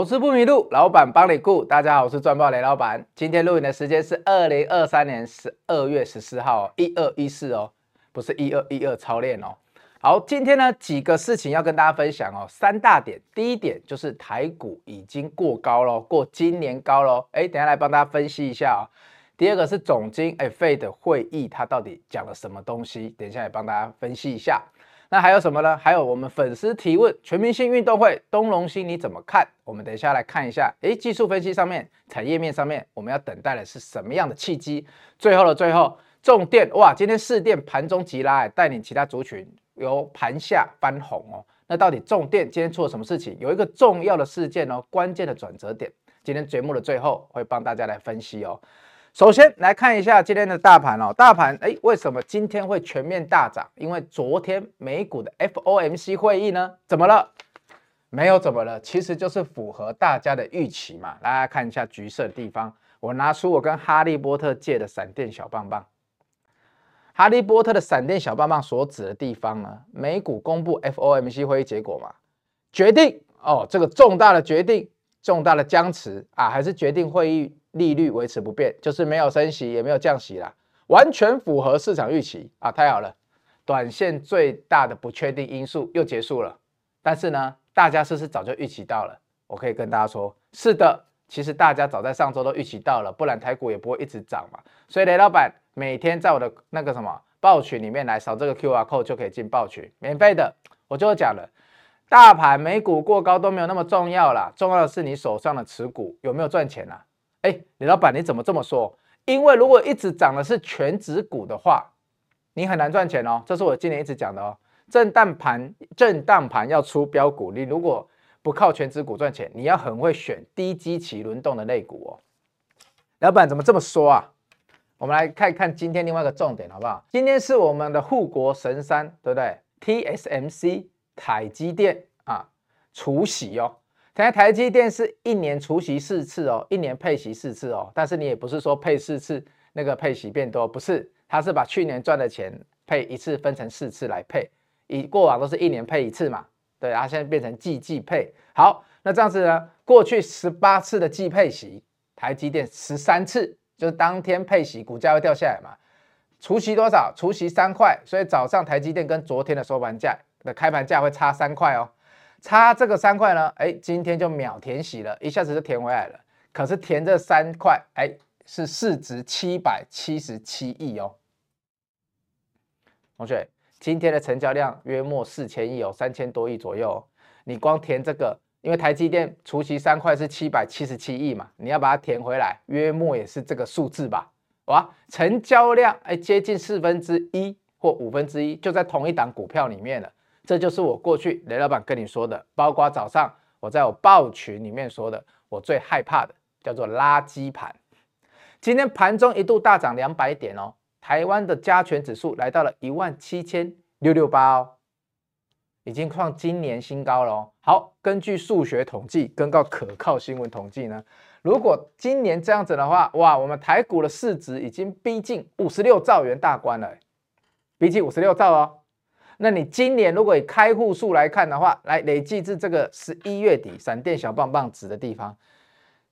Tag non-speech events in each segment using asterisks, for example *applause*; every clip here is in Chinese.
投资不迷路，老板帮你顾。大家好，我是赚爆雷老板。今天录影的时间是二零二三年十二月十四号，一二一四哦，不是一二一二操练哦。好，今天呢几个事情要跟大家分享哦，三大点。第一点就是台股已经过高了，过今年高了。哎，等下来帮大家分析一下哦。第二个是总经哎费的会议，它到底讲了什么东西？等一下来帮大家分析一下。那还有什么呢？还有我们粉丝提问，全明星运动会，东隆兴你怎么看？我们等一下来看一下。诶，技术分析上面，产业面上面，我们要等待的是什么样的契机？最后的最后，重电哇，今天四电盘中急拉，带领其他族群由盘下翻红哦。那到底重电今天出了什么事情？有一个重要的事件哦，关键的转折点，今天节目的最后会帮大家来分析哦。首先来看一下今天的大盘哦，大盘哎，为什么今天会全面大涨？因为昨天美股的 FOMC 会议呢，怎么了？没有怎么了，其实就是符合大家的预期嘛。大家看一下橘色的地方，我拿出我跟哈利波特借的闪电小棒棒。哈利波特的闪电小棒棒所指的地方呢，美股公布 FOMC 会议结果嘛，决定哦，这个重大的决定，重大的僵持啊，还是决定会议。利率维持不变，就是没有升息，也没有降息啦，完全符合市场预期啊！太好了，短线最大的不确定因素又结束了。但是呢，大家是不是早就预期到了？我可以跟大家说，是的，其实大家早在上周都预期到了，不然台股也不会一直涨嘛。所以雷老板每天在我的那个什么报群里面来扫这个 QR code 就可以进报群，免费的。我就讲了，大盘美股过高都没有那么重要啦，重要的是你手上的持股有没有赚钱啦。哎，李老板，你怎么这么说？因为如果一直涨的是全值股的话，你很难赚钱哦。这是我今年一直讲的哦。震荡盘，震荡盘要出标股，你如果不靠全值股赚钱，你要很会选低基期轮动的类股哦。老板怎么这么说啊？我们来看一看今天另外一个重点好不好？今天是我们的护国神山，对不对？TSMC 台积电啊，除息哦。台台积电是一年除息四次哦，一年配息四次哦，但是你也不是说配四次那个配息变多，不是，它是把去年赚的钱配一次分成四次来配，以过往都是一年配一次嘛，对，然后现在变成季季配。好，那这样子呢，过去十八次的季配息，台积电十三次就是当天配息，股价会掉下来嘛，除息多少？除息三块，所以早上台积电跟昨天的收盘价的开盘价会差三块哦。差这个三块呢，哎，今天就秒填息了，一下子就填回来了。可是填这三块，哎，是市值七百七十七亿哦。同学，今天的成交量约莫四千亿哦，三千多亿左右。你光填这个，因为台积电除息三块是七百七十七亿嘛，你要把它填回来，约莫也是这个数字吧？哇，成交量哎，接近四分之一或五分之一，就在同一档股票里面了。这就是我过去雷老板跟你说的，包括早上我在我报群里面说的，我最害怕的叫做垃圾盘。今天盘中一度大涨两百点哦，台湾的加权指数来到了一万七千六六八哦，已经创今年新高了哦。好，根据数学统计，跟个可靠新闻统计呢，如果今年这样子的话，哇，我们台股的市值已经逼近五十六兆元大关了，逼近五十六兆哦。那你今年如果以开户数来看的话，来累计至这个十一月底闪电小棒棒指的地方，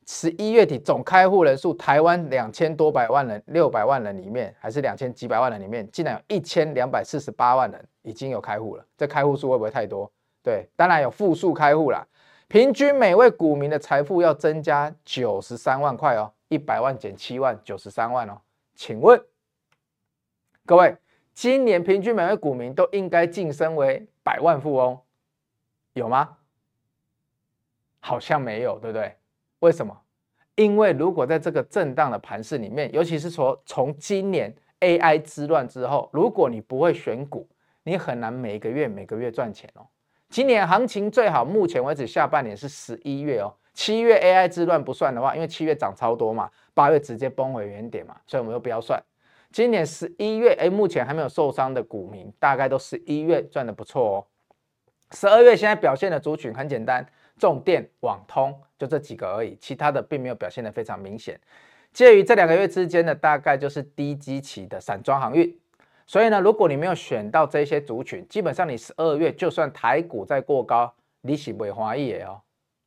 十一月底总开户人数，台湾两千多百万人，六百万人里面，还是两千几百万人里面，竟然有一千两百四十八万人已经有开户了。这开户数会不会太多？对，当然有负数开户啦。平均每位股民的财富要增加九十三万块哦，一百万减七万，九十三万哦。请问各位？今年平均每位股民都应该晋升为百万富翁，有吗？好像没有，对不对？为什么？因为如果在这个震荡的盘势里面，尤其是说从今年 AI 之乱之后，如果你不会选股，你很难每个月每个月赚钱哦。今年行情最好，目前为止下半年是十一月哦，七月 AI 之乱不算的话，因为七月涨超多嘛，八月直接崩回原点嘛，所以我们就不要算。今年十一月，哎，目前还没有受伤的股民，大概都十一月赚得不错哦。十二月现在表现的族群很简单，重电、网通就这几个而已，其他的并没有表现得非常明显。介于这两个月之间的，大概就是低基期的散装航运。所以呢，如果你没有选到这些族群，基本上你十二月就算台股再过高，你是不会欢喜的哦，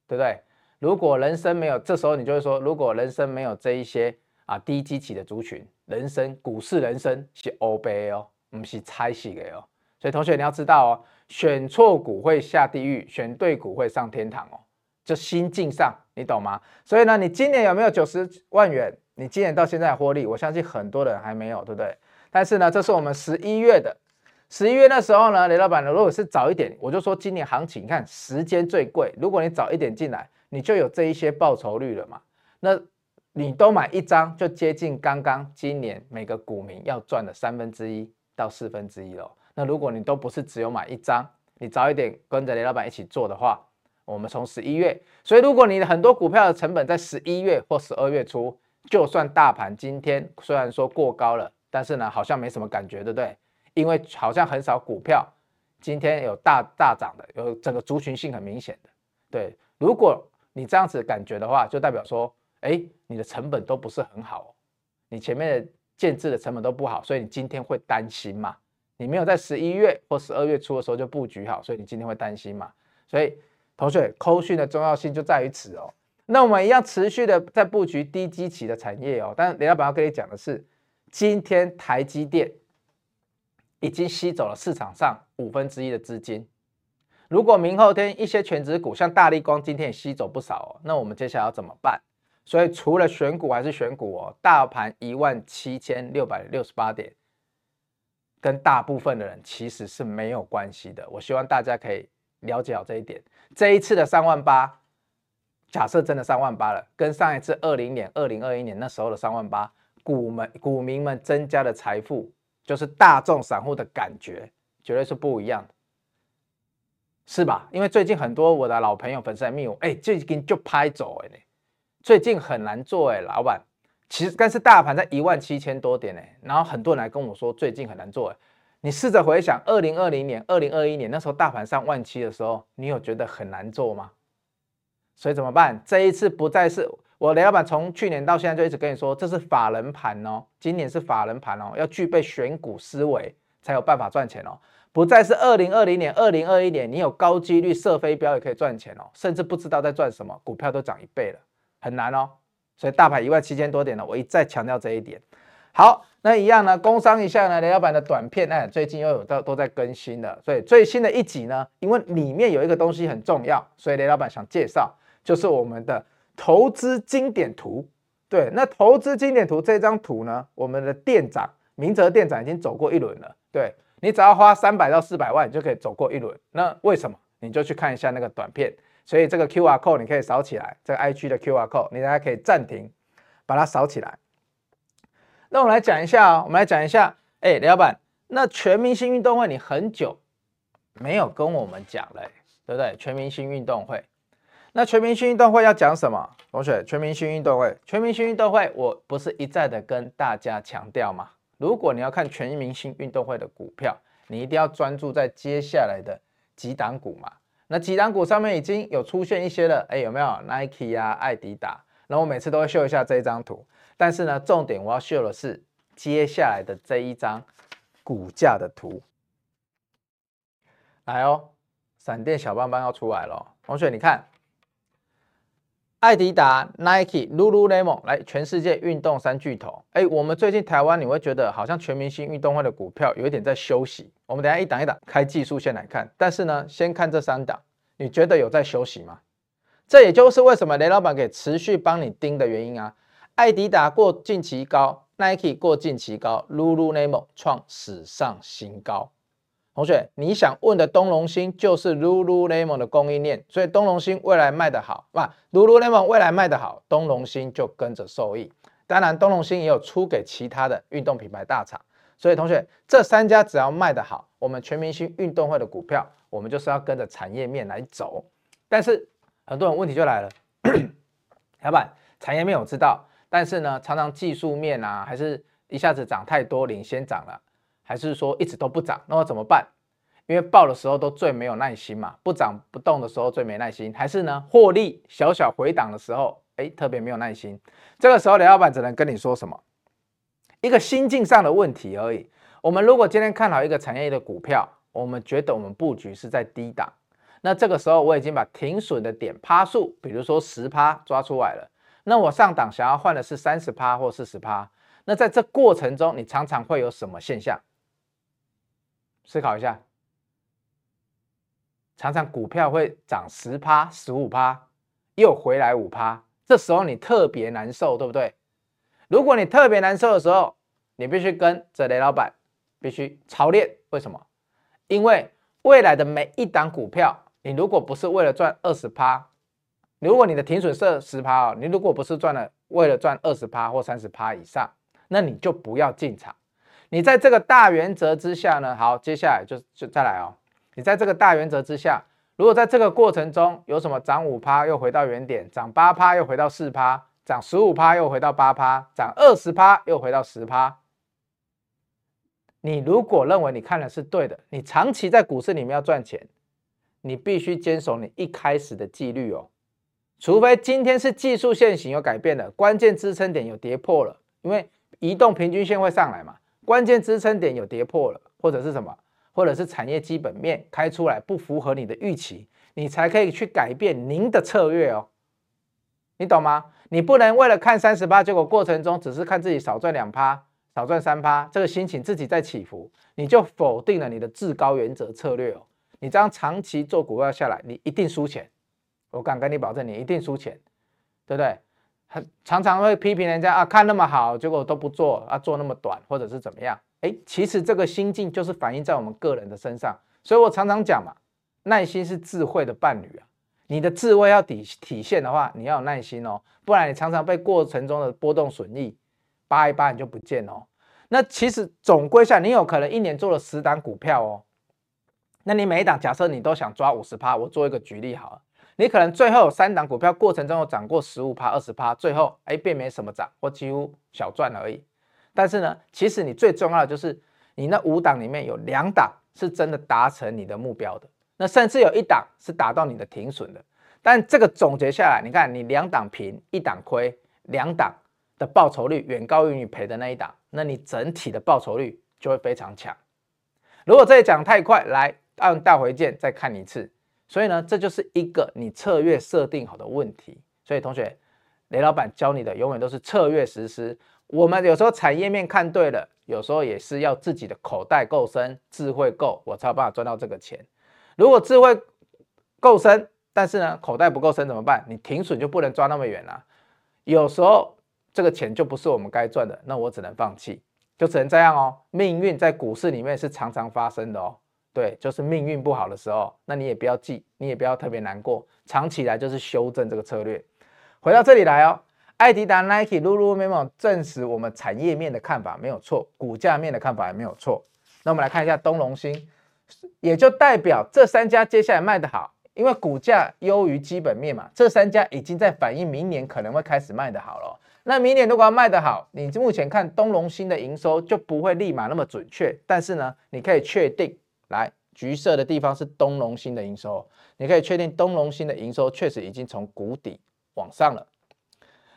对不对？如果人生没有，这时候你就会说，如果人生没有这一些啊低基期的族群，人生股市人生是欧杯哦，不是猜戏的哦。所以同学你要知道哦，选错股会下地狱，选对股会上天堂哦。就心境上，你懂吗？所以呢，你今年有没有九十万元？你今年到现在获利，我相信很多人还没有，对不对？但是呢，这是我们十一月的，十一月那时候呢，雷老板呢，如果是早一点，我就说今年行情，你看时间最贵，如果你早一点进来。你就有这一些报酬率了嘛？那你都买一张，就接近刚刚今年每个股民要赚的三分之一到四分之一了。那如果你都不是只有买一张，你早一点跟着雷老板一起做的话，我们从十一月，所以如果你的很多股票的成本在十一月或十二月初，就算大盘今天虽然说过高了，但是呢好像没什么感觉，对不对？因为好像很少股票今天有大大涨的，有整个族群性很明显的，对，如果。你这样子感觉的话，就代表说，哎，你的成本都不是很好，你前面的建制的成本都不好，所以你今天会担心嘛？你没有在十一月或十二月初的时候就布局好，所以你今天会担心嘛？所以同学，扣讯的重要性就在于此哦。那我们一样持续的在布局低基期的产业哦。但雷老板要跟你讲的是，今天台积电已经吸走了市场上五分之一的资金。如果明后天一些全职股，像大立光今天也吸走不少哦，那我们接下来要怎么办？所以除了选股还是选股哦。大盘一万七千六百六十八点，跟大部分的人其实是没有关系的。我希望大家可以了解好这一点。这一次的三万八，假设真的三万八了，跟上一次二零年、二零二一年那时候的三万八，股们股民们增加的财富，就是大众散户的感觉，绝对是不一样的。是吧？因为最近很多我的老朋友、粉丝来密我，哎，最近就拍走哎，最近很难做哎，老板。其实，但是大盘在一万七千多点哎，然后很多人来跟我说最近很难做哎。你试着回想二零二零年、二零二一年那时候大盘上万七的时候，你有觉得很难做吗？所以怎么办？这一次不再是我雷老板从去年到现在就一直跟你说，这是法人盘哦，今年是法人盘哦，要具备选股思维才有办法赚钱哦。不再是二零二零年、二零二一年，你有高几率射飞镖也可以赚钱哦，甚至不知道在赚什么，股票都涨一倍了，很难哦。所以大盘一万七千多点呢，我一再强调这一点。好，那一样呢，工商一下呢，雷老板的短片，哎，最近又有都都在更新了，所以最新的一集呢，因为里面有一个东西很重要，所以雷老板想介绍，就是我们的投资经典图。对，那投资经典图这张图呢，我们的店长明哲店长已经走过一轮了，对。你只要花三百到四百万，你就可以走过一轮。那为什么？你就去看一下那个短片。所以这个 QR code 你可以扫起来，这个 IG 的 QR code，你大家可以暂停，把它扫起来。那我们来讲一下哦，我们来讲一下。哎，李老板，那全明星运动会你很久没有跟我们讲了，对不对？全明星运动会，那全明星运动会要讲什么？同学，全明星运动会，全明星运动会，我不是一再的跟大家强调吗？如果你要看全明星运动会的股票，你一定要专注在接下来的几档股嘛。那几档股上面已经有出现一些了，哎，有没有 Nike 啊、艾迪达？那我每次都会秀一下这一张图，但是呢，重点我要秀的是接下来的这一张股价的图。来哦，闪电小棒棒要出来了，同学你看。艾迪达、Nike、Lululemon，来全世界运动三巨头。哎，我们最近台湾你会觉得好像全明星运动会的股票有一点在休息。我们等下一档一档开技术线来看，但是呢，先看这三档，你觉得有在休息吗？这也就是为什么雷老板给持续帮你盯的原因啊。艾迪达过近期高，Nike 过近期高，Lululemon 创史上新高。同学，你想问的东隆兴就是 Lululemon 的供应链，所以东隆兴未来卖得好，哇，Lululemon 未来卖得好，东隆兴就跟着受益。当然，东隆兴也有出给其他的运动品牌大厂，所以同学，这三家只要卖得好，我们全明星运动会的股票，我们就是要跟着产业面来走。但是很多人问题就来了，*coughs* 老板，产业面我知道，但是呢，常常技术面啊，还是一下子涨太多，领先涨了。还是说一直都不涨，那我怎么办？因为报的时候都最没有耐心嘛，不涨不动的时候最没耐心，还是呢获利小小回档的时候，哎，特别没有耐心。这个时候，雷老板只能跟你说什么？一个心境上的问题而已。我们如果今天看好一个产业的股票，我们觉得我们布局是在低档，那这个时候我已经把停损的点趴数，比如说十趴抓出来了。那我上档想要换的是三十趴或四十趴。那在这过程中，你常常会有什么现象？思考一下。常常股票会涨十趴、十五趴，又回来五趴，这时候你特别难受，对不对？如果你特别难受的时候，你必须跟着雷老板必须操练。为什么？因为未来的每一档股票，你如果不是为了赚二十趴，如果你的停损设十趴哦，你如果不是赚了为了赚二十趴或三十趴以上，那你就不要进场。你在这个大原则之下呢，好，接下来就就再来哦。你在这个大原则之下，如果在这个过程中有什么涨五趴又回到原点，涨八趴又回到四趴，涨十五趴又回到八趴，涨二十趴又回到十趴，你如果认为你看的是对的，你长期在股市里面要赚钱，你必须坚守你一开始的纪律哦。除非今天是技术线型有改变了，关键支撑点有跌破了，因为移动平均线会上来嘛，关键支撑点有跌破了，或者是什么？或者是产业基本面开出来不符合你的预期，你才可以去改变您的策略哦。你懂吗？你不能为了看三十八，结果过程中只是看自己少赚两趴，少赚三趴，这个心情自己在起伏，你就否定了你的至高原则策略哦。你这样长期做股票下来，你一定输钱。我敢跟你保证，你一定输钱，对不对？常常会批评人家啊，看那么好，结果都不做啊，做那么短，或者是怎么样？哎，其实这个心境就是反映在我们个人的身上，所以我常常讲嘛，耐心是智慧的伴侣啊。你的智慧要体体现的话，你要有耐心哦，不然你常常被过程中的波动损益扒一扒，你就不见哦。那其实总归下，你有可能一年做了十档股票哦，那你每一档假设你都想抓五十趴，我做一个举例好了，你可能最后三档股票过程中有涨过十五趴、二十趴，最后哎并没什么涨，或几乎小赚而已。但是呢，其实你最重要的就是你那五档里面有两档是真的达成你的目标的，那甚至有一档是达到你的停损的。但这个总结下来，你看你两档平，一档亏，两档的报酬率远高于你赔的那一档，那你整体的报酬率就会非常强。如果这里讲太快，来按大回键再看一次。所以呢，这就是一个你策略设定好的问题。所以同学，雷老板教你的永远都是策略实施。我们有时候产业面看对了，有时候也是要自己的口袋够深，智慧够，我才有办法赚到这个钱。如果智慧够深，但是呢口袋不够深怎么办？你停损就不能抓那么远了。有时候这个钱就不是我们该赚的，那我只能放弃，就只能这样哦。命运在股市里面是常常发生的哦。对，就是命运不好的时候，那你也不要记，你也不要特别难过，藏起来就是修正这个策略。回到这里来哦。艾迪达、Nike、Lululemon 证实我们产业面的看法没有错，股价面的看法也没有错。那我们来看一下东隆兴，也就代表这三家接下来卖得好，因为股价优于基本面嘛。这三家已经在反映明年可能会开始卖得好了。那明年如果要卖得好，你目前看东隆兴的营收就不会立马那么准确，但是呢，你可以确定，来橘色的地方是东隆新的营收，你可以确定东隆新的营收确实已经从谷底往上了。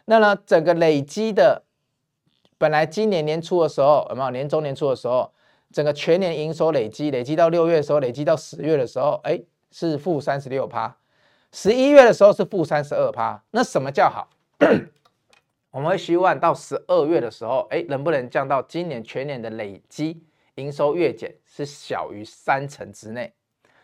那呢，整个累积的，本来今年年初的时候，有没有年中年初的时候，整个全年营收累积，累积到六月的时候，累积到十月的时候，哎，是负三十六趴，十一月的时候是负三十二趴。那什么叫好？*coughs* 我们会希望到十二月的时候，哎，能不能降到今年全年的累积营收月减是小于三成之内？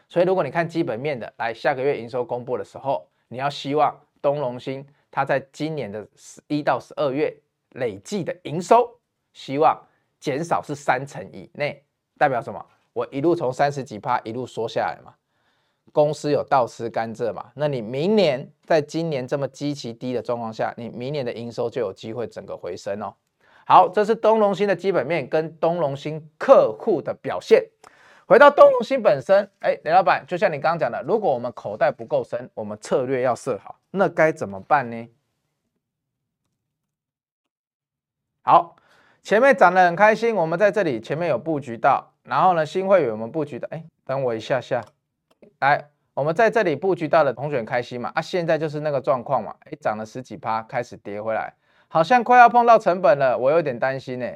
所以如果你看基本面的，来下个月营收公布的时候，你要希望东隆兴。它在今年的十一到十二月累计的营收，希望减少是三成以内，代表什么？我一路从三十几趴一路缩下来嘛，公司有倒吃甘蔗嘛？那你明年在今年这么极其低的状况下，你明年的营收就有机会整个回升哦。好，这是东隆兴的基本面跟东隆兴客户的表现。回到东隆兴本身，哎，雷老板，就像你刚刚讲的，如果我们口袋不够深，我们策略要设好，那该怎么办呢？好，前面涨得很开心，我们在这里前面有布局到，然后呢，新会员我们布局的，哎，等我一下下，来，我们在这里布局到的同学很开心嘛，啊，现在就是那个状况嘛，哎，涨了十几趴，开始跌回来，好像快要碰到成本了，我有点担心呢。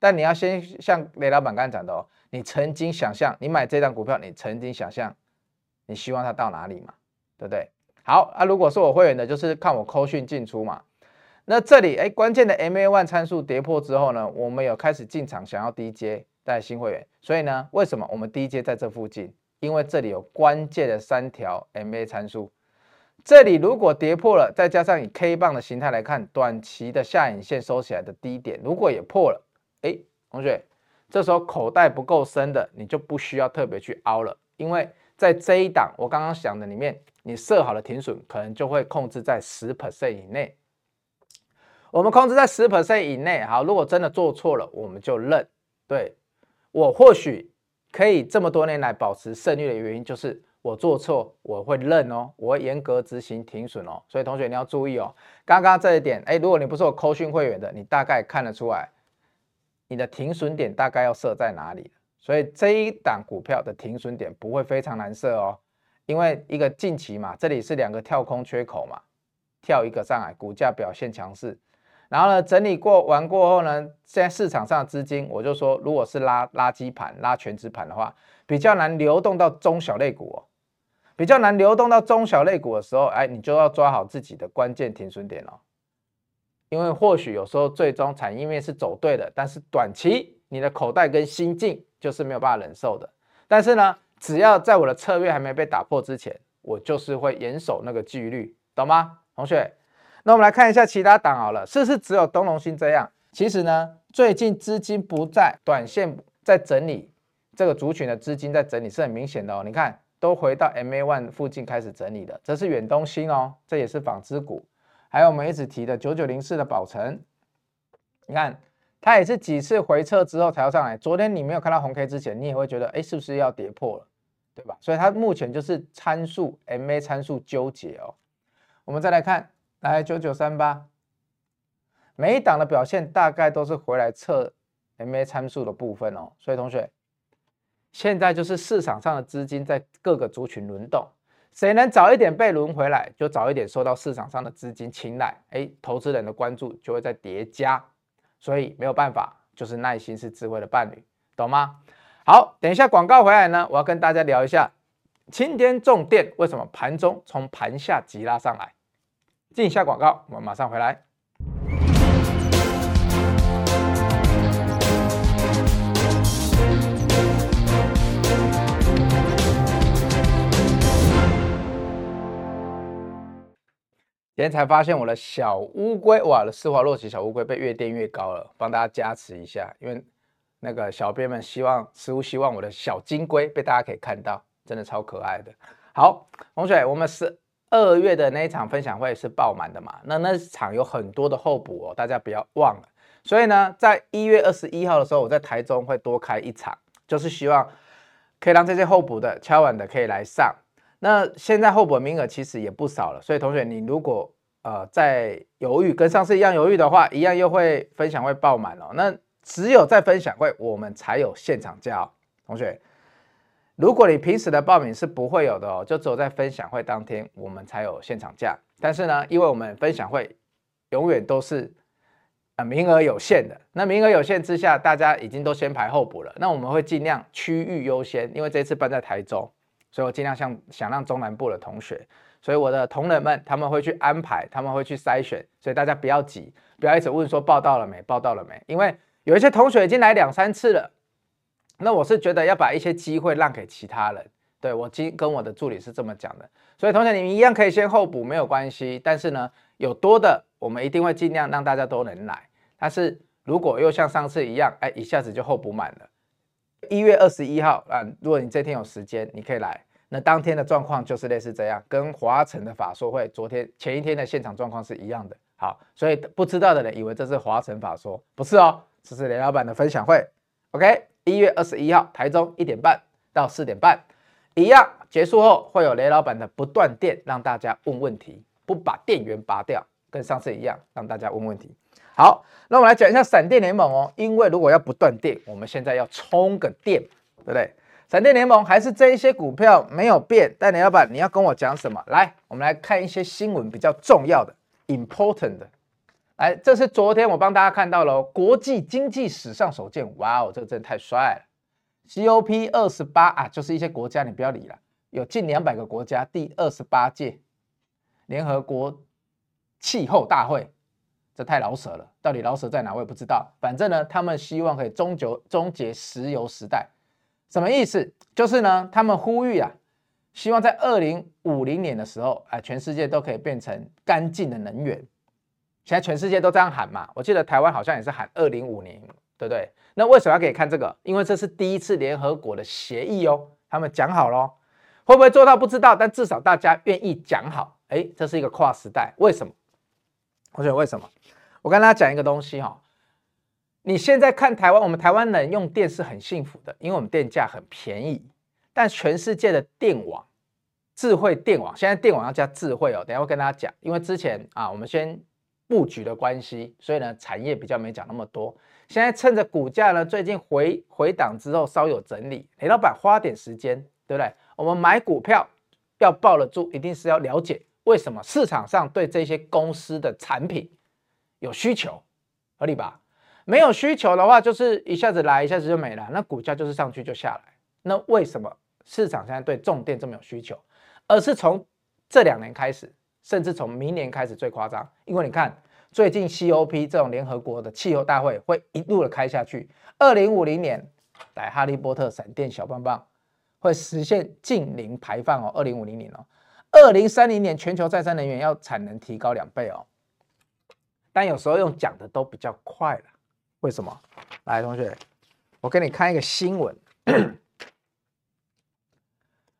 但你要先像雷老板刚才讲的哦。你曾经想象，你买这张股票，你曾经想象你希望它到哪里嘛？对不对？好啊，如果是我会员的，就是看我扣讯进出嘛。那这里哎，关键的 MA one 参数跌破之后呢，我们有开始进场想要低接带新会员，所以呢，为什么我们低接在这附近？因为这里有关键的三条 MA 参数。这里如果跌破了，再加上以 K 棒的形态来看，短期的下影线收起来的低点，如果也破了，哎，同学，这时候口袋不够深的，你就不需要特别去凹了，因为在这一档我刚刚讲的里面，你设好的停损可能就会控制在十 percent 以内。我们控制在十 percent 以内，好，如果真的做错了，我们就认。对，我或许可以这么多年来保持胜率的原因就是。我做错，我会认哦，我会严格执行停损哦，所以同学你要注意哦。刚刚这一点，哎，如果你不是我扣讯会员的，你大概看得出来，你的停损点大概要设在哪里。所以这一档股票的停损点不会非常难设哦，因为一个近期嘛，这里是两个跳空缺口嘛，跳一个上来，股价表现强势，然后呢整理过完过后呢，现在市场上的资金，我就说，如果是拉垃圾盘、拉全值盘的话，比较难流动到中小类股哦。比较难流动到中小类股的时候，哎，你就要抓好自己的关键停损点了。因为或许有时候最终产业面是走对的，但是短期你的口袋跟心境就是没有办法忍受的。但是呢，只要在我的策略还没被打破之前，我就是会严守那个纪律，懂吗，同学？那我们来看一下其他档好了，是不是只有东隆兴这样？其实呢，最近资金不在，短线在整理，这个族群的资金在整理是很明显的哦。你看。都回到 MA one 附近开始整理的，这是远东新哦，这也是纺织股，还有我们一直提的九九零四的宝成，你看它也是几次回撤之后才要上来。昨天你没有看到红 K 之前，你也会觉得哎，是不是要跌破了，对吧？所以它目前就是参数 MA 参数纠结哦。我们再来看，来九九三八，每一档的表现大概都是回来测 MA 参数的部分哦，所以同学。现在就是市场上的资金在各个族群轮动，谁能早一点被轮回来，就早一点受到市场上的资金青睐，哎，投资人的关注就会在叠加，所以没有办法，就是耐心是智慧的伴侣，懂吗？好，等一下广告回来呢，我要跟大家聊一下今天重电为什么盘中从盘下急拉上来，进一下广告，我们马上回来。今天才发现我的小乌龟，哇，的施华洛奇小乌龟被越垫越高了，帮大家加持一下，因为那个小编们希望，似乎希望我的小金龟被大家可以看到，真的超可爱的。好，同学，我们十二月的那一场分享会是爆满的嘛？那那场有很多的候补哦，大家不要忘了。所以呢，在一月二十一号的时候，我在台中会多开一场，就是希望可以让这些候补的敲碗的可以来上。那现在候补名额其实也不少了，所以同学，你如果呃在犹豫，跟上次一样犹豫的话，一样又会分享会爆满哦。那只有在分享会，我们才有现场价哦。同学，如果你平时的报名是不会有的哦，就只有在分享会当天我们才有现场价。但是呢，因为我们分享会永远都是呃名额有限的，那名额有限之下，大家已经都先排候补了，那我们会尽量区域优先，因为这次办在台中。所以我尽量想想让中南部的同学，所以我的同仁们他们会去安排，他们会去筛选，所以大家不要急，不要一直问说报到了没，报到了没，因为有一些同学已经来两三次了，那我是觉得要把一些机会让给其他人，对，我今跟我的助理是这么讲的，所以同学你们一样可以先候补没有关系，但是呢有多的我们一定会尽量让大家都能来，但是如果又像上次一样，哎一下子就候补满了。一月二十一号啊，如果你这天有时间，你可以来。那当天的状况就是类似这样，跟华城的法说会昨天前一天的现场状况是一样的。好，所以不知道的人以为这是华城法说，不是哦，这是雷老板的分享会。OK，一月二十一号，台中一点半到四点半，一样结束后会有雷老板的不断电，让大家问问题，不把电源拔掉，跟上次一样，让大家问问题。好，那我们来讲一下闪电联盟哦，因为如果要不断电，我们现在要充个电，对不对？闪电联盟还是这一些股票没有变，但你要把你要跟我讲什么？来，我们来看一些新闻比较重要的，important 的。来，这是昨天我帮大家看到了国际经济史上首见，哇哦，这个真的太帅了。COP 二十八啊，就是一些国家你不要理了，有近两百个国家，第二十八届联合国气候大会，这太老舍了。到底老舍在哪？我也不知道。反正呢，他们希望可以终究终结石油时代。什么意思？就是呢，他们呼吁啊，希望在二零五零年的时候，哎，全世界都可以变成干净的能源。现在全世界都这样喊嘛。我记得台湾好像也是喊二零五零，对不对？那为什么要给你看这个？因为这是第一次联合国的协议哦，他们讲好喽。会不会做到不知道，但至少大家愿意讲好。哎，这是一个跨时代。为什么？我想为什么？我跟大家讲一个东西哈。你现在看台湾，我们台湾人用电是很幸福的，因为我们电价很便宜。但全世界的电网，智慧电网，现在电网要加智慧哦。等下会跟大家讲，因为之前啊，我们先布局的关系，所以呢，产业比较没讲那么多。现在趁着股价呢最近回回档之后稍有整理，雷老板花点时间，对不对？我们买股票要抱得住，一定是要了解为什么市场上对这些公司的产品有需求，合理吧？没有需求的话，就是一下子来，一下子就没了，那股价就是上去就下来。那为什么市场现在对重电这么有需求？而是从这两年开始，甚至从明年开始最夸张，因为你看最近 COP 这种联合国的气候大会会一路的开下去，二零五零年来哈利波特闪电小棒棒会实现净零排放哦，二零五零年哦，二零三零年全球再生能源要产能提高两倍哦。但有时候用讲的都比较快了。为什么？来，同学，我给你看一个新闻。*clears throat*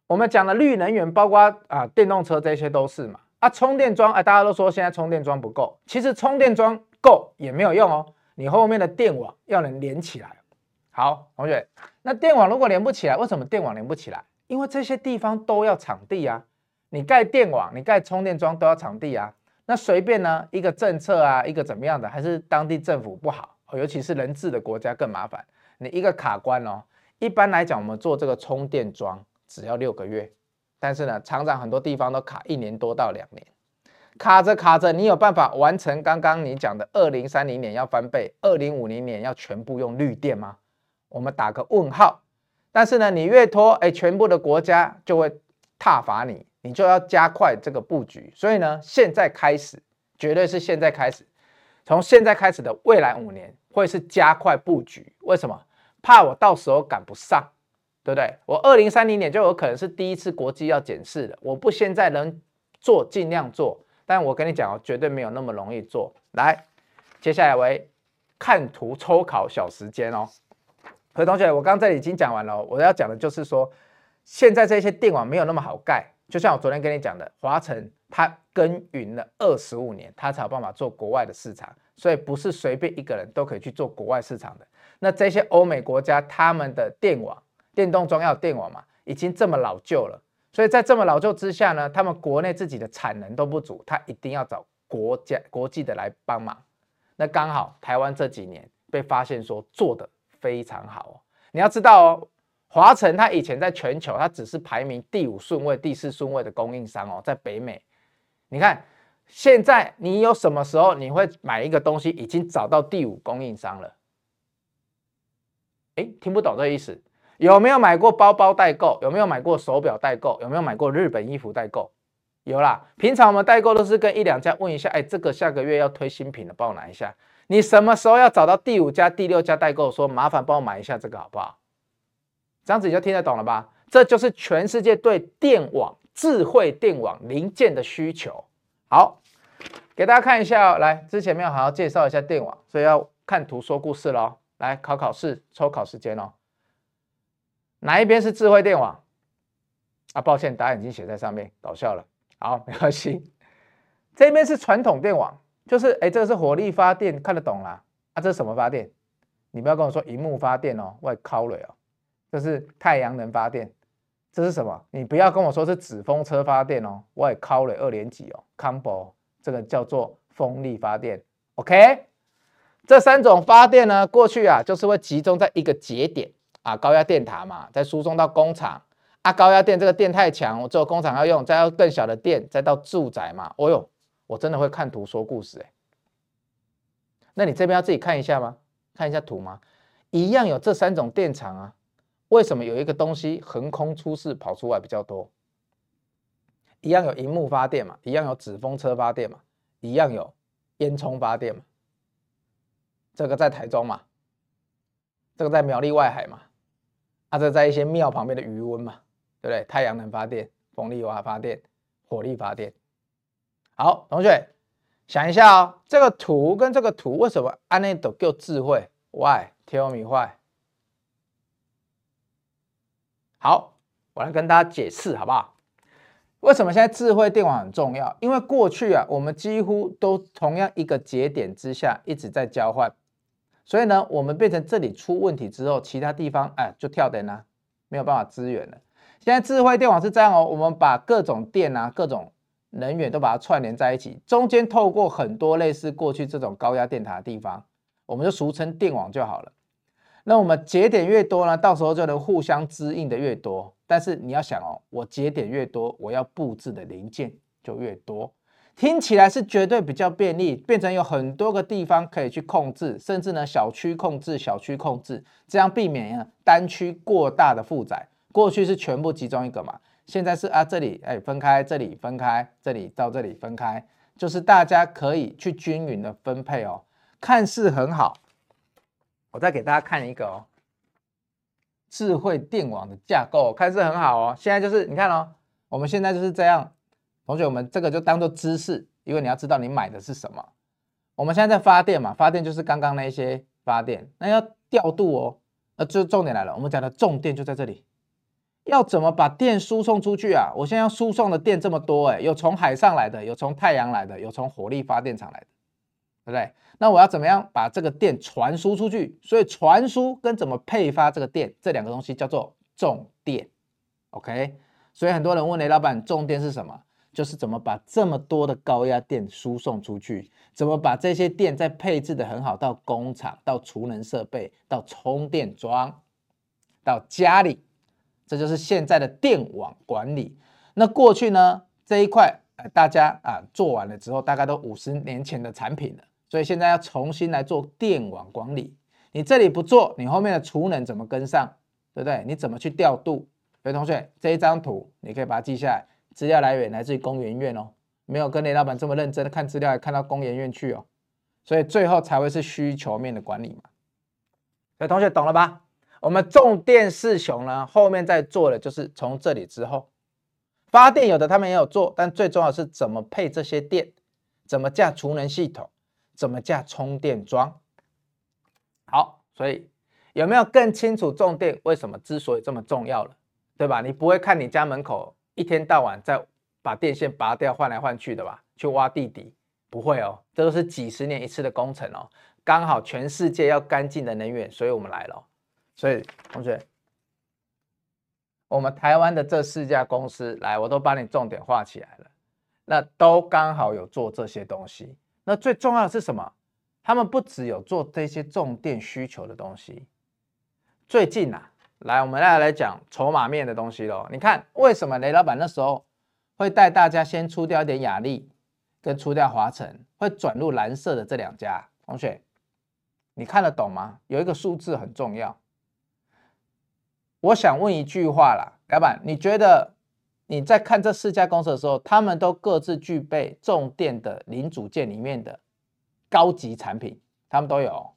我们讲的绿能源，包括啊电动车这些都是嘛。啊，充电桩，哎，大家都说现在充电桩不够，其实充电桩够也没有用哦。你后面的电网要能连起来。好，同学，那电网如果连不起来，为什么电网连不起来？因为这些地方都要场地啊。你盖电网，你盖充电桩都要场地啊。那随便呢，一个政策啊，一个怎么样的，还是当地政府不好。尤其是人治的国家更麻烦，你一个卡关哦。一般来讲，我们做这个充电桩只要六个月，但是呢，常常很多地方都卡一年多到两年。卡着卡着，你有办法完成刚刚你讲的二零三零年要翻倍，二零五零年要全部用绿电吗？我们打个问号。但是呢，你越拖，哎，全部的国家就会踏伐你，你就要加快这个布局。所以呢，现在开始，绝对是现在开始。从现在开始的未来五年会是加快布局，为什么？怕我到时候赶不上，对不对？我二零三零年就有可能是第一次国际要检视的，我不现在能做尽量做，但我跟你讲哦，绝对没有那么容易做。来，接下来为看图抽考小时间哦。所以同学，我刚这里已经讲完了，我要讲的就是说，现在这些电网没有那么好盖，就像我昨天跟你讲的，华晨。他耕耘了二十五年，他才有办法做国外的市场，所以不是随便一个人都可以去做国外市场的。那这些欧美国家，他们的电网、电动桩要电网嘛，已经这么老旧了，所以在这么老旧之下呢，他们国内自己的产能都不足，他一定要找国家、国际的来帮忙。那刚好台湾这几年被发现说做得非常好哦。你要知道哦，华晨他以前在全球，他只是排名第五顺位、第四顺位的供应商哦，在北美。你看，现在你有什么时候你会买一个东西已经找到第五供应商了？哎，听不懂这意思？有没有买过包包代购？有没有买过手表代购？有没有买过日本衣服代购？有啦。平常我们代购都是跟一两家问一下，哎，这个下个月要推新品的，帮我拿一下。你什么时候要找到第五家、第六家代购，说麻烦帮我买一下这个好不好？这样子你就听得懂了吧？这就是全世界对电网。智慧电网零件的需求，好，给大家看一下哦。来，之前没有好好介绍一下电网，所以要看图说故事喽。来，考考试，抽考时间哦。哪一边是智慧电网？啊，抱歉，答案已经写在上面，搞笑了。好，没关系。这边是传统电网，就是哎，这个是火力发电，看得懂啦。啊，这是什么发电？你不要跟我说荧幕发电哦，我考了哦。这是太阳能发电。这是什么？你不要跟我说是纸风车发电哦，我也考了二年级哦，combo 这个叫做风力发电，OK？这三种发电呢，过去啊就是会集中在一个节点啊，高压电塔嘛，再输送到工厂啊，高压电这个电太强，我只有工厂要用，再要更小的电，再到住宅嘛。哦哟，我真的会看图说故事哎。那你这边要自己看一下吗？看一下图吗？一样有这三种电厂啊。为什么有一个东西横空出世跑出来比较多？一样有荧幕发电嘛，一样有纸风车发电嘛，一样有烟囱发电嘛。这个在台中嘛，这个在苗栗外海嘛，啊，这在一些庙旁边的余温嘛，对不对？太阳能发电、风力瓦发电、火力发电。好，同学想一下哦，这个图跟这个图为什么安内都够智慧？Why？Tell me why？好，我来跟大家解释好不好？为什么现在智慧电网很重要？因为过去啊，我们几乎都同样一个节点之下一直在交换。所以呢，我们变成这里出问题之后，其他地方哎就跳电了，没有办法支援了。现在智慧电网是这样哦，我们把各种电啊、各种能源都把它串联在一起，中间透过很多类似过去这种高压电塔的地方，我们就俗称电网就好了。那我们节点越多呢，到时候就能互相支应的越多。但是你要想哦，我节点越多，我要布置的零件就越多。听起来是绝对比较便利，变成有很多个地方可以去控制，甚至呢小区控制、小区控制，这样避免呢单区过大的负载。过去是全部集中一个嘛，现在是啊这里哎分开，这里分开，这里到这里分开，就是大家可以去均匀的分配哦，看似很好。我再给大家看一个哦，智慧电网的架构，看似很好哦。现在就是你看哦，我们现在就是这样。同学，我们这个就当做知识，因为你要知道你买的是什么。我们现在在发电嘛，发电就是刚刚那些发电，那要调度哦。那就重点来了，我们讲的重点就在这里，要怎么把电输送出去啊？我现在要输送的电这么多，哎，有从海上来的，有从太阳来的，有从火力发电厂来的，对不对？那我要怎么样把这个电传输出去？所以传输跟怎么配发这个电，这两个东西叫做重电。OK，所以很多人问雷老板，重电是什么？就是怎么把这么多的高压电输送出去，怎么把这些电再配置的很好，到工厂、到储能设备、到充电桩、到家里，这就是现在的电网管理。那过去呢，这一块呃大家啊做完了之后，大概都五十年前的产品了，所以现在要重新来做电网管理。你这里不做，你后面的储能怎么跟上？对不对？你怎么去调度？所以同学，这一张图你可以把它记下来。资料来源来自于工研院哦，没有跟雷老板这么认真的看资料，还看到工研院去哦，所以最后才会是需求面的管理嘛。所以同学懂了吧？我们重电四雄呢，后面在做的就是从这里之后发电，有的他们也有做，但最重要是怎么配这些电，怎么架储能系统，怎么架充电桩。好，所以有没有更清楚重电为什么之所以这么重要了？对吧？你不会看你家门口。一天到晚在把电线拔掉换来换去的吧？去挖地底不会哦，这都是几十年一次的工程哦。刚好全世界要干净的能源，所以我们来了。所以同学，我们台湾的这四家公司来，我都帮你重点画起来了。那都刚好有做这些东西。那最重要的是什么？他们不只有做这些重电需求的东西。最近呐、啊。来，我们来来讲筹码面的东西喽。你看，为什么雷老板那时候会带大家先出掉一点雅力，跟出掉华晨，会转入蓝色的这两家？同学，你看得懂吗？有一个数字很重要。我想问一句话啦，老板，你觉得你在看这四家公司的时候，他们都各自具备重电的零组件里面的高级产品，他们都有。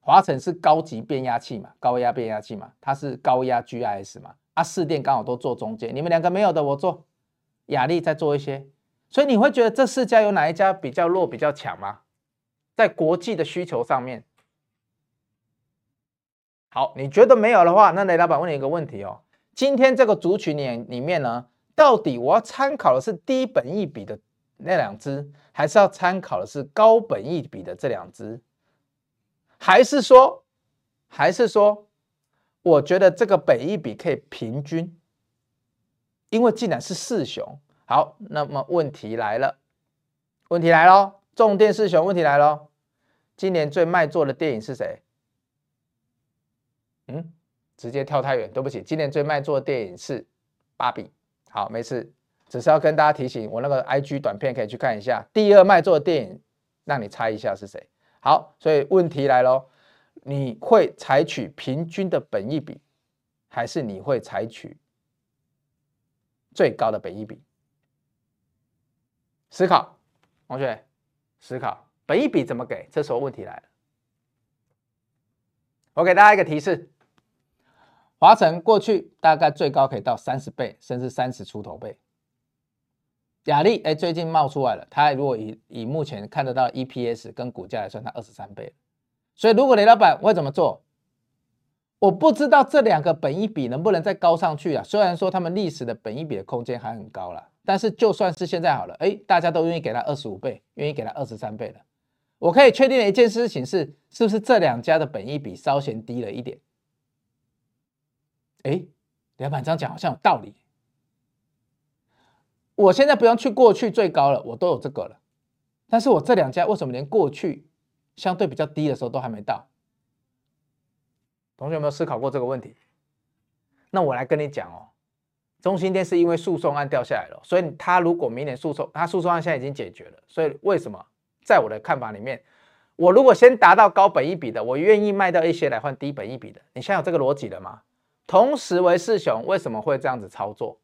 华晨是高级变压器嘛，高压变压器嘛，它是高压 GIS 嘛，啊，四电刚好都做中间，你们两个没有的我做，雅力再做一些，所以你会觉得这四家有哪一家比较弱比较强吗？在国际的需求上面，好，你觉得没有的话，那雷老板问你一个问题哦，今天这个族群里里面呢，到底我要参考的是低本益比的那两只，还是要参考的是高本益比的这两只？还是说，还是说，我觉得这个本益比可以平均，因为既然是四雄，好，那么问题来了，问题来喽，重电四雄问题来喽，今年最卖座的电影是谁？嗯，直接跳太远，对不起，今年最卖座的电影是芭比。好，没事，只是要跟大家提醒，我那个 IG 短片可以去看一下，第二卖座的电影，让你猜一下是谁。好，所以问题来喽，你会采取平均的本益比，还是你会采取最高的本益比？思考，同学思考，本益比怎么给？这时候问题来了。我给大家一个提示，华晨过去大概最高可以到三十倍，甚至三十出头倍。雅力哎，最近冒出来了，它如果以以目前看得到 EPS 跟股价来算，它二十三倍。所以如果雷老板会怎么做？我不知道这两个本益比能不能再高上去啊？虽然说他们历史的本益比的空间还很高了，但是就算是现在好了，哎，大家都愿意给他二十五倍，愿意给他二十三倍了。我可以确定的一件事情是，是不是这两家的本益比稍嫌低了一点？哎，老板这样讲好像有道理。我现在不用去过去最高了，我都有这个了。但是我这两家为什么连过去相对比较低的时候都还没到？同学有没有思考过这个问题？那我来跟你讲哦，中兴电是因为诉讼案掉下来了，所以他如果明年诉讼，他诉讼案现在已经解决了，所以为什么？在我的看法里面，我如果先达到高本一笔的，我愿意卖掉一些来换低本一笔的。你现在有这个逻辑了吗？同时为四雄为什么会这样子操作？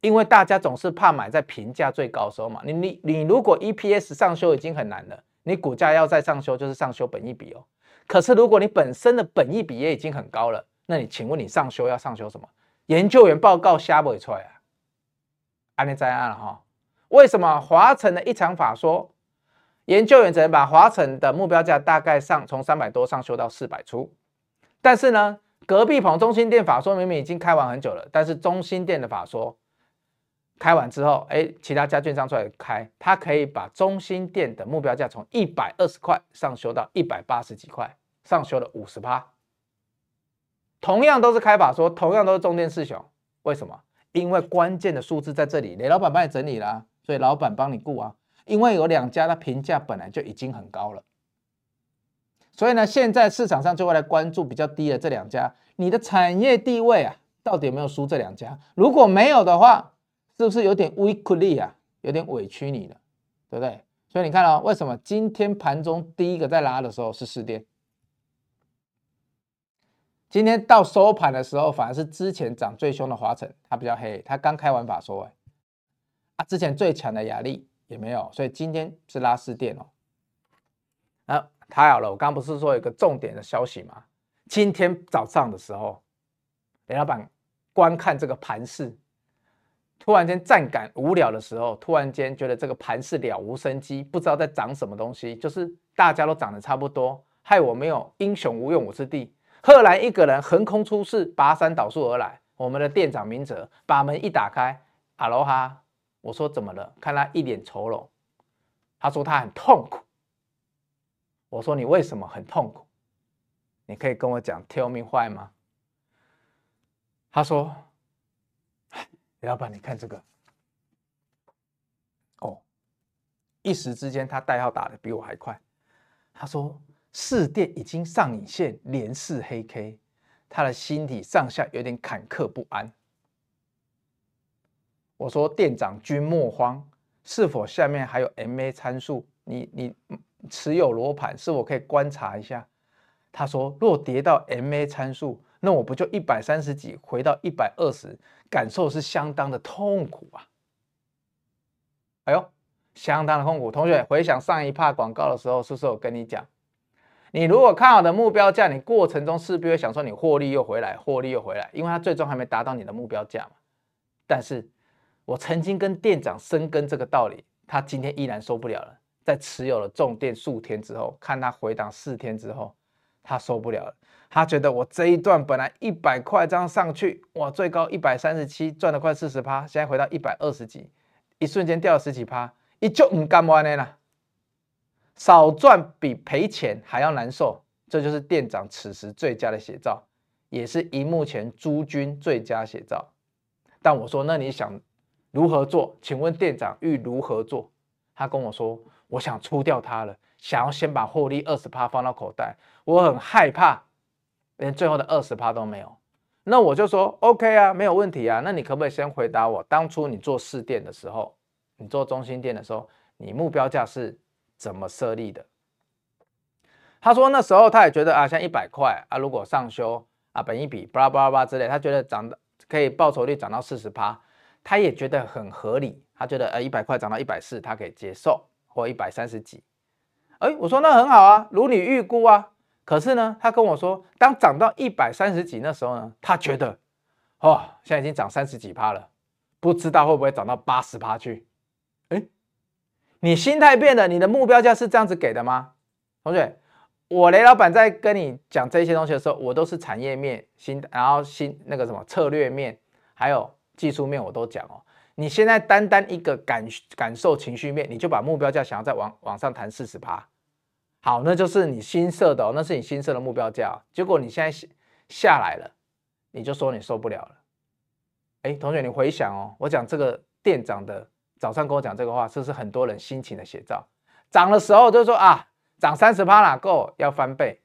因为大家总是怕买在评价最高的时候嘛。你你你如果 EPS 上修已经很难了，你股价要再上修就是上修本益比哦。可是如果你本身的本益比也已经很高了，那你请问你上修要上修什么？研究员报告瞎不出来啊？安利在案了哈？为什么华城的一场法说？研究员只能把华城的目标价大概上从三百多上修到四百出，但是呢，隔壁棚中心店法说明明已经开完很久了，但是中心店的法说开完之后，哎，其他家券商出来开，它可以把中心店的目标价从一百二十块上修到一百八十几块，上修了五十趴。同样都是开法说，同样都是中电四雄，为什么？因为关键的数字在这里，雷老板帮你整理了，所以老板帮你顾啊。因为有两家的评价本来就已经很高了，所以呢，现在市场上就会来关注比较低的这两家，你的产业地位啊，到底有没有输这两家？如果没有的话，是不是有点 weakly 啊？有点委屈你了，对不对？所以你看哦，为什么今天盘中第一个在拉的时候是四电，今天到收盘的时候反而是之前涨最凶的华晨，它比较黑，它刚开完法说哎，啊，之前最强的亚力。也没有，所以今天是拉四电哦。太好了，我刚不是说有个重点的消息吗？今天早上的时候，雷老板观看这个盘势，突然间站感无聊的时候，突然间觉得这个盘势了无生机，不知道在涨什么东西，就是大家都涨得差不多，害我没有英雄无用武之地。赫然一个人横空出世，拔山倒树而来，我们的店长明哲把门一打开，哈喽哈。我说怎么了？看他一脸愁容。他说他很痛苦。我说你为什么很痛苦？你可以跟我讲，tell me why 吗？他说：“ *laughs* 老板，你看这个。”哦，一时之间他代号打得比我还快。他说：“四电已经上影线，连四黑 K，他的心底上下有点坎坷不安。”我说店长君莫慌，是否下面还有 MA 参数？你你持有罗盘是否可以观察一下？他说若跌到 MA 参数，那我不就一百三十几回到一百二十，感受是相当的痛苦啊！哎呦，相当的痛苦。同学回想上一趴广告的时候，是不是我跟你讲，你如果看好的目标价，你过程中势必会想说你获利又回来，获利又回来，因为它最终还没达到你的目标价嘛。但是我曾经跟店长深耕这个道理，他今天依然受不了了。在持有了重电数天之后，看他回档四天之后，他受不了了。他觉得我这一段本来一百块这样上去，哇，最高一百三十七，赚了快四十趴，现在回到一百二十几，一瞬间掉了十几趴，一就唔甘完的啦。少赚比赔钱还要难受，这就是店长此时最佳的写照，也是荧幕前诸君最佳写照。但我说，那你想？如何做？请问店长欲如何做？他跟我说：“我想出掉它了，想要先把获利二十趴放到口袋。我很害怕，连最后的二十趴都没有。”那我就说：“OK 啊，没有问题啊。那你可不可以先回答我，当初你做试店的时候，你做中心店的时候，你目标价是怎么设立的？”他说：“那时候他也觉得啊，像一百块啊，如果上修啊，本一比巴拉巴拉巴拉之类，他觉得涨的可以报酬率涨到四十趴。”他也觉得很合理，他觉得呃一百块涨到一百四，他可以接受，或一百三十几。哎，我说那很好啊，如你预估啊。可是呢，他跟我说，当涨到一百三十几那时候呢，他觉得，哦，现在已经涨三十几趴了，不知道会不会涨到八十趴去。哎，你心态变了，你的目标价是这样子给的吗？同学，我雷老板在跟你讲这些东西的时候，我都是产业面、心，然后心那个什么策略面，还有技术面，我都讲哦。你现在单单一个感感受情绪面，你就把目标价想要再往往上弹四十趴，好，那就是你新设的哦，那是你新设的目标价。结果你现在下来了，你就说你受不了了。哎，同学，你回想哦，我讲这个店长的早上跟我讲这个话，是不是很多人心情的写照。涨的时候就是说啊，涨三十趴哪够要翻倍，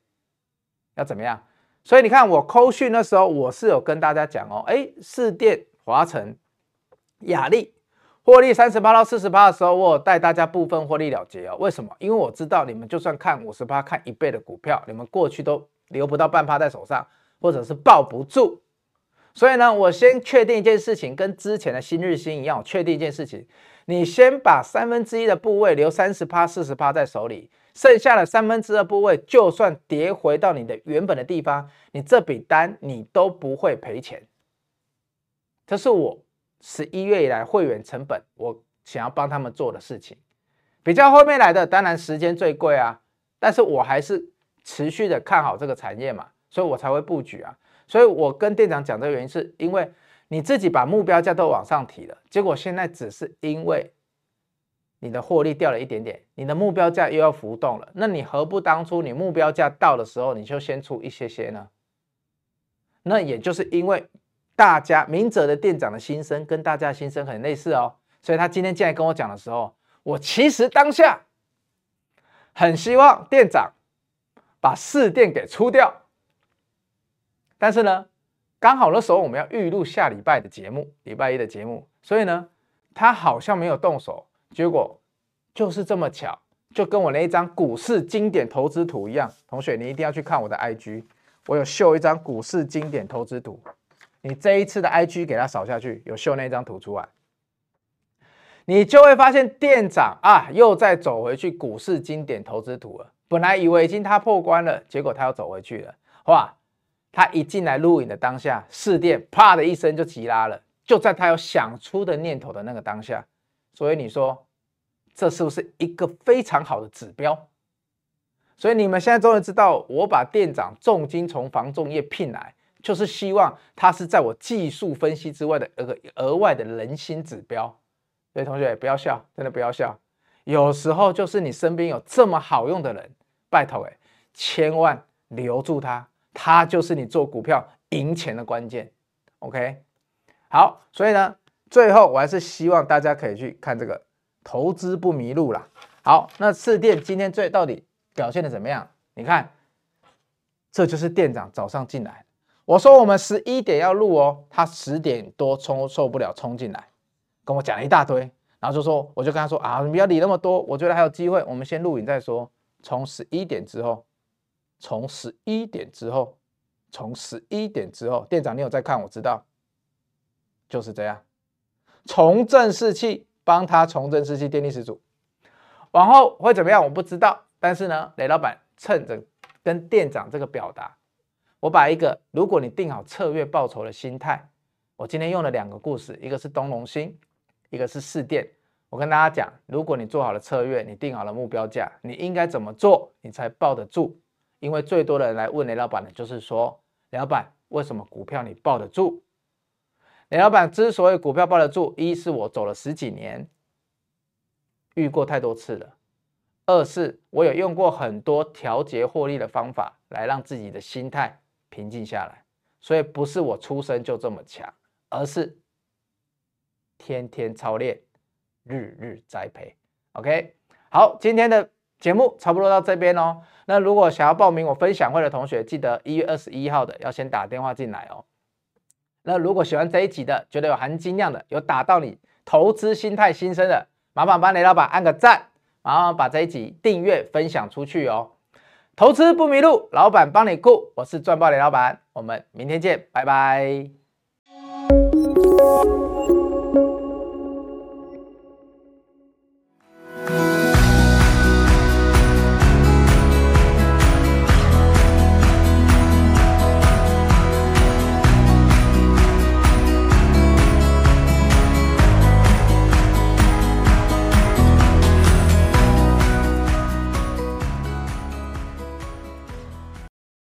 要怎么样？所以你看我扣讯那时候，我是有跟大家讲哦，哎，四店、华城。雅力获利三十八到四十八的时候，我带大家部分获利了结哦。为什么？因为我知道你们就算看五十八、看一倍的股票，你们过去都留不到半趴在手上，或者是抱不住。所以呢，我先确定一件事情，跟之前的新日新一样，我确定一件事情：你先把三分之一的部位留三十趴、四十趴在手里，剩下的三分之二部位，就算跌回到你的原本的地方，你这笔单你都不会赔钱。这是我。十一月以来，会员成本我想要帮他们做的事情，比较后面来的，当然时间最贵啊，但是我还是持续的看好这个产业嘛，所以我才会布局啊。所以我跟店长讲这个原因，是因为你自己把目标价都往上提了，结果现在只是因为你的获利掉了一点点，你的目标价又要浮动了，那你何不当初你目标价到的时候，你就先出一些些呢？那也就是因为。大家明哲的店长的心声跟大家的心声很类似哦，所以他今天进来跟我讲的时候，我其实当下很希望店长把四店给出掉，但是呢，刚好那时候我们要预录下礼拜的节目，礼拜一的节目，所以呢，他好像没有动手，结果就是这么巧，就跟我那一张股市经典投资图一样。同学，你一定要去看我的 IG，我有秀一张股市经典投资图。你这一次的 IG 给他扫下去，有秀那张图出来，你就会发现店长啊又在走回去股市经典投资图了。本来以为已经他破关了，结果他又走回去了。哇！他一进来录影的当下，试电啪的一声就急拉了，就在他有想出的念头的那个当下。所以你说这是不是一个非常好的指标？所以你们现在终于知道，我把店长重金从房仲业聘来。就是希望它是在我技术分析之外的一个额外的人心指标。所以同学不要笑，真的不要笑。有时候就是你身边有这么好用的人，拜托哎，千万留住他，他就是你做股票赢钱的关键。OK，好，所以呢，最后我还是希望大家可以去看这个投资不迷路啦。好，那次电今天最到底表现的怎么样？你看，这就是店长早上进来。我说我们十一点要录哦，他十点多冲受不了冲进来，跟我讲了一大堆，然后就说，我就跟他说啊，你不要理那么多，我觉得还有机会，我们先录影再说。从十一点之后，从十一点之后，从十一点之后，店长你有在看，我知道，就是这样，重振士气，帮他重振士气，电力十足，往后会怎么样我不知道，但是呢，雷老板趁着跟店长这个表达。我把一个，如果你定好策略报酬的心态，我今天用了两个故事，一个是东隆兴，一个是士电。我跟大家讲，如果你做好了策略，你定好了目标价，你应该怎么做，你才抱得住？因为最多的人来问雷老板的，就是说，雷老板为什么股票你抱得住？雷老板之所以股票抱得住，一是我走了十几年，遇过太多次了；二是我有用过很多调节获利的方法，来让自己的心态。平静下来，所以不是我出生就这么强，而是天天操练，日日栽培。OK，好，今天的节目差不多到这边哦。那如果想要报名我分享会的同学，记得一月二十一号的要先打电话进来哦。那如果喜欢这一集的，觉得有含金量的，有打到你投资心态新生的，麻烦帮雷老板按个赞，然后把这一集订阅分享出去哦。投资不迷路，老板帮你顾。我是赚爆雷老板，我们明天见，拜拜。